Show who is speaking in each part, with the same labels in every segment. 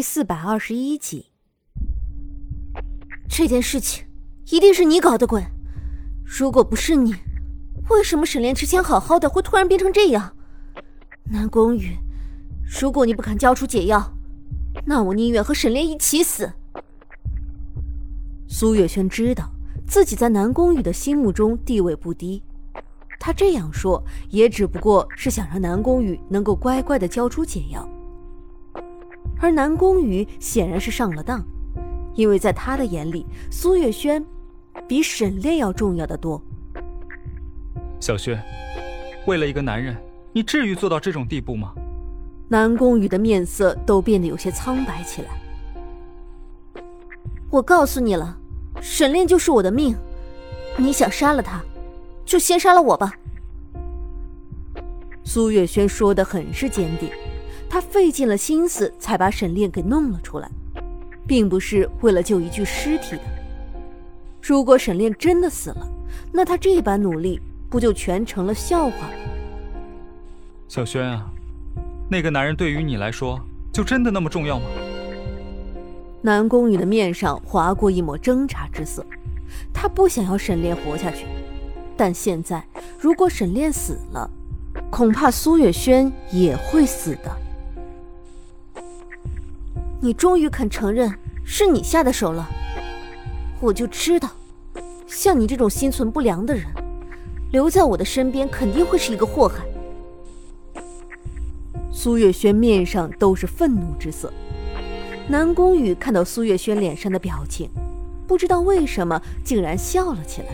Speaker 1: 第四百二十一集，这件事情一定是你搞的鬼。如果不是你，为什么沈炼之前好好的会突然变成这样？南宫羽，如果你不肯交出解药，那我宁愿和沈炼一起死。苏月轩知道自己在南宫羽的心目中地位不低，他这样说也只不过是想让南宫羽能够乖乖的交出解药。而南宫羽显然是上了当，因为在他的眼里，苏月轩比沈炼要重要的多。
Speaker 2: 小轩，为了一个男人，你至于做到这种地步吗？
Speaker 1: 南宫羽的面色都变得有些苍白起来。我告诉你了，沈炼就是我的命，你想杀了他，就先杀了我吧。苏月轩说的很是坚定。他费尽了心思才把沈炼给弄了出来，并不是为了救一具尸体的。如果沈炼真的死了，那他这般努力不就全成了笑话吗？
Speaker 2: 小轩啊，那个男人对于你来说就真的那么重要吗？
Speaker 1: 南宫羽的面上划过一抹挣扎之色，他不想要沈炼活下去，但现在如果沈炼死了，恐怕苏月轩也会死的。你终于肯承认是你下的手了，我就知道，像你这种心存不良的人，留在我的身边肯定会是一个祸害。苏月轩面上都是愤怒之色，南宫羽看到苏月轩脸上的表情，不知道为什么竟然笑了起来。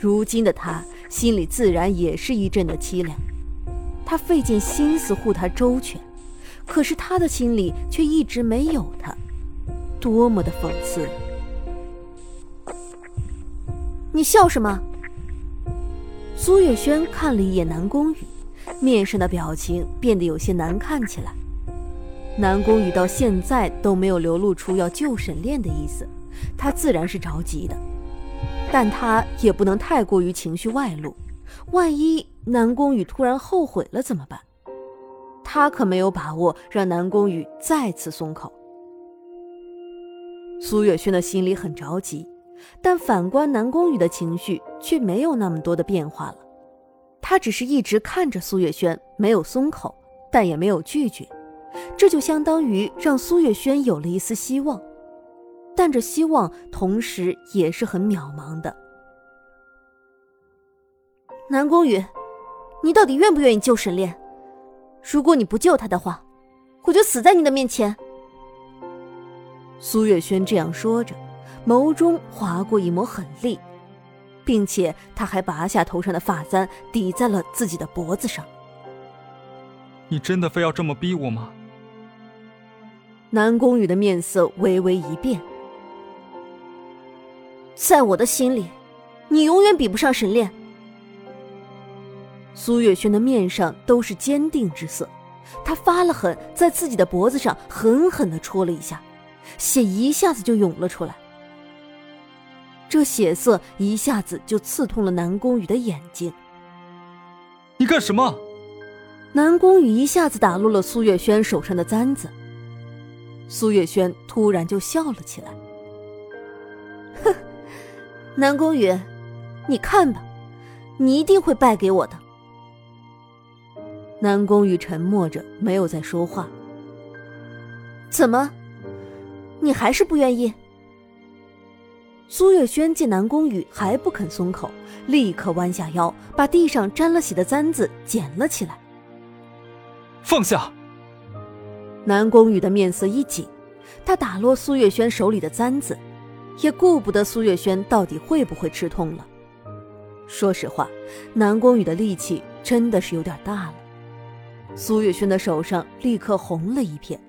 Speaker 1: 如今的他心里自然也是一阵的凄凉，他费尽心思护他周全。可是他的心里却一直没有他，多么的讽刺！你笑什么？苏月轩看了一眼南宫羽，面上的表情变得有些难看起来。南宫羽到现在都没有流露出要救沈炼的意思，他自然是着急的，但他也不能太过于情绪外露，万一南宫羽突然后悔了怎么办？他可没有把握让南宫羽再次松口。苏月轩的心里很着急，但反观南宫羽的情绪却没有那么多的变化了。他只是一直看着苏月轩，没有松口，但也没有拒绝，这就相当于让苏月轩有了一丝希望，但这希望同时也是很渺茫的。南宫羽，你到底愿不愿意救沈炼？如果你不救他的话，我就死在你的面前。苏月轩这样说着，眸中划过一抹狠厉，并且他还拔下头上的发簪，抵在了自己的脖子上。
Speaker 2: 你真的非要这么逼我吗？
Speaker 1: 南宫羽的面色微微一变，在我的心里，你永远比不上沈炼。苏月轩的面上都是坚定之色，他发了狠，在自己的脖子上狠狠地戳了一下，血一下子就涌了出来。这血色一下子就刺痛了南宫羽的眼睛。
Speaker 2: 你干什么？
Speaker 1: 南宫羽一下子打落了苏月轩手上的簪子。苏月轩突然就笑了起来，哼，南宫羽，你看吧，你一定会败给我的。南宫羽沉默着，没有再说话。怎么，你还是不愿意？苏月轩见南宫羽还不肯松口，立刻弯下腰，把地上沾了血的簪子捡了起来。
Speaker 2: 放下！
Speaker 1: 南宫羽的面色一紧，他打落苏月轩手里的簪子，也顾不得苏月轩到底会不会吃痛了。说实话，南宫羽的力气真的是有点大了。苏月轩的手上立刻红了一片，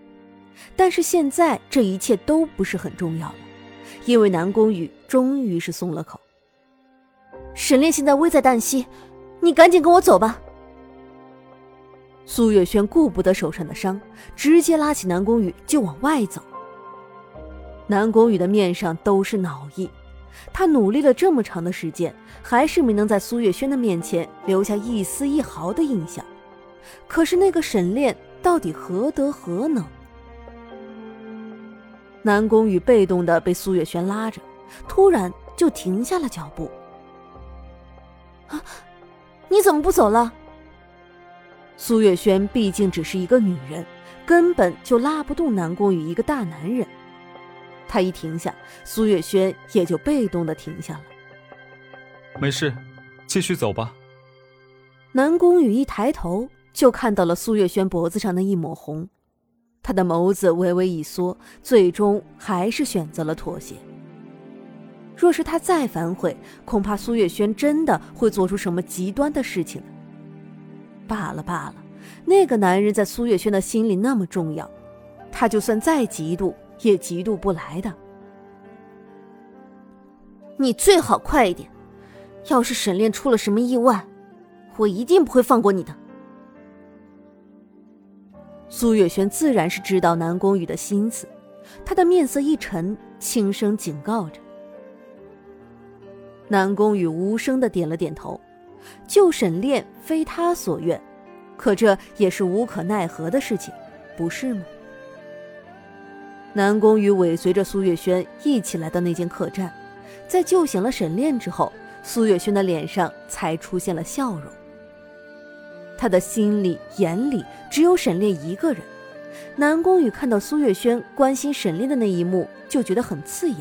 Speaker 1: 但是现在这一切都不是很重要了，因为南宫羽终于是松了口。沈炼现在危在旦夕，你赶紧跟我走吧。苏月轩顾不得手上的伤，直接拉起南宫羽就往外走。南宫羽的面上都是恼意，他努力了这么长的时间，还是没能在苏月轩的面前留下一丝一毫的印象。可是那个沈炼到底何德何能？南宫羽被动的被苏月轩拉着，突然就停下了脚步。啊，你怎么不走了？苏月轩毕竟只是一个女人，根本就拉不动南宫羽一个大男人。他一停下，苏月轩也就被动的停下了。
Speaker 2: 没事，继续走吧。
Speaker 1: 南宫羽一抬头就看到了苏月轩脖子上的一抹红，他的眸子微微一缩，最终还是选择了妥协。若是他再反悔，恐怕苏月轩真的会做出什么极端的事情罢了罢了，那个男人在苏月轩的心里那么重要，他就算再嫉妒也嫉妒不来的。你最好快一点，要是沈炼出了什么意外。我一定不会放过你的。苏月轩自然是知道南宫羽的心思，他的面色一沉，轻声警告着。南宫羽无声的点了点头，救沈炼非他所愿，可这也是无可奈何的事情，不是吗？南宫羽尾随着苏月轩一起来到那间客栈，在救醒了沈炼之后，苏月轩的脸上才出现了笑容。他的心里、眼里只有沈炼一个人。南宫羽看到苏月轩关心沈炼的那一幕，就觉得很刺眼。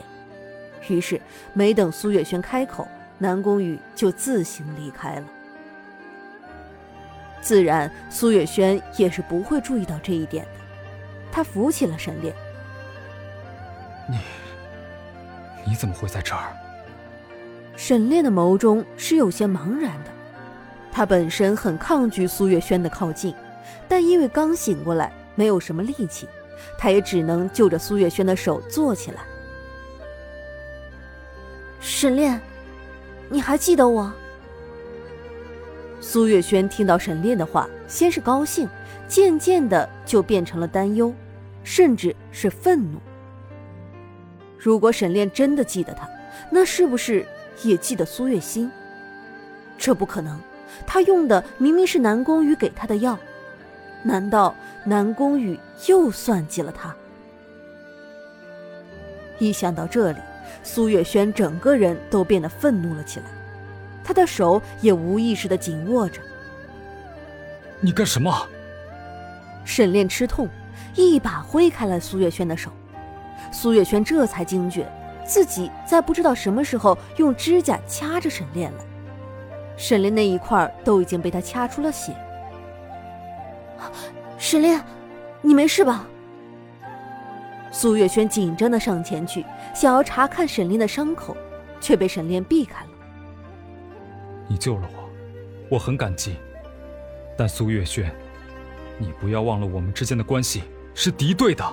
Speaker 1: 于是，没等苏月轩开口，南宫羽就自行离开了。自然，苏月轩也是不会注意到这一点的。他扶起了沈炼：“
Speaker 2: 你，你怎么会在这儿？”
Speaker 1: 沈炼的眸中是有些茫然的。他本身很抗拒苏月轩的靠近，但因为刚醒过来，没有什么力气，他也只能就着苏月轩的手坐起来。沈炼，你还记得我？苏月轩听到沈炼的话，先是高兴，渐渐的就变成了担忧，甚至是愤怒。如果沈炼真的记得他，那是不是也记得苏月心？这不可能。他用的明明是南宫羽给他的药，难道南宫羽又算计了他？一想到这里，苏月轩整个人都变得愤怒了起来，他的手也无意识的紧握着。
Speaker 2: 你干什么？
Speaker 1: 沈炼吃痛，一把挥开了苏月轩的手。苏月轩这才惊觉，自己在不知道什么时候用指甲掐着沈炼了。沈炼那一块都已经被他掐出了血。沈炼，你没事吧？苏月轩紧张的上前去，想要查看沈炼的伤口，却被沈炼避开了。
Speaker 2: 你救了我，我很感激。但苏月轩，你不要忘了我们之间的关系是敌对的。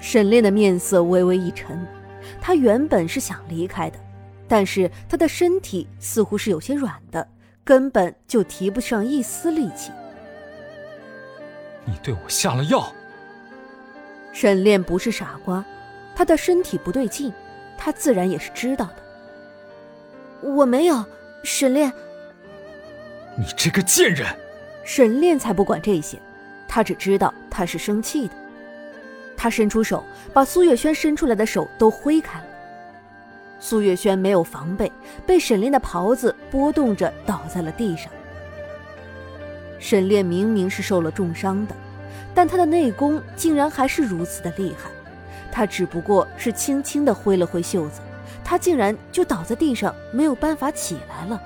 Speaker 1: 沈炼的面色微微一沉，他原本是想离开的。但是他的身体似乎是有些软的，根本就提不上一丝力气。
Speaker 2: 你对我下了药。
Speaker 1: 沈炼不是傻瓜，他的身体不对劲，他自然也是知道的。我没有，沈炼。
Speaker 2: 你这个贱人！
Speaker 1: 沈炼才不管这些，他只知道他是生气的。他伸出手，把苏月轩伸出来的手都挥开了。苏月轩没有防备，被沈炼的袍子拨动着倒在了地上。沈炼明明是受了重伤的，但他的内功竟然还是如此的厉害。他只不过是轻轻的挥了挥袖子，他竟然就倒在地上，没有办法起来了。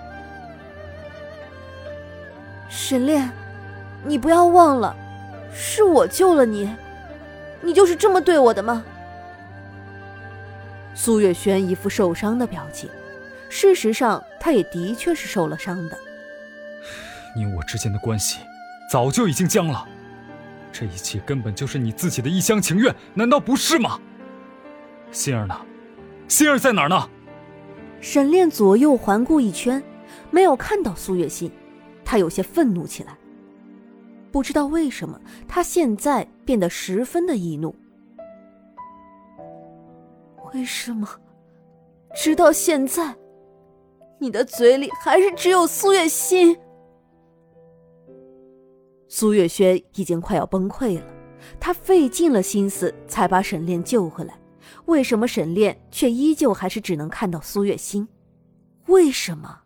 Speaker 1: 沈炼，你不要忘了，是我救了你，你就是这么对我的吗？苏月轩一副受伤的表情，事实上，他也的确是受了伤的。
Speaker 2: 你我之间的关系早就已经僵了，这一切根本就是你自己的一厢情愿，难道不是吗？心儿呢？心儿在哪儿呢？
Speaker 1: 沈炼左右环顾一圈，没有看到苏月心，他有些愤怒起来。不知道为什么，他现在变得十分的易怒。为什么，直到现在，你的嘴里还是只有苏月心？苏月轩已经快要崩溃了，他费尽了心思才把沈炼救回来，为什么沈炼却依旧还是只能看到苏月心？为什么？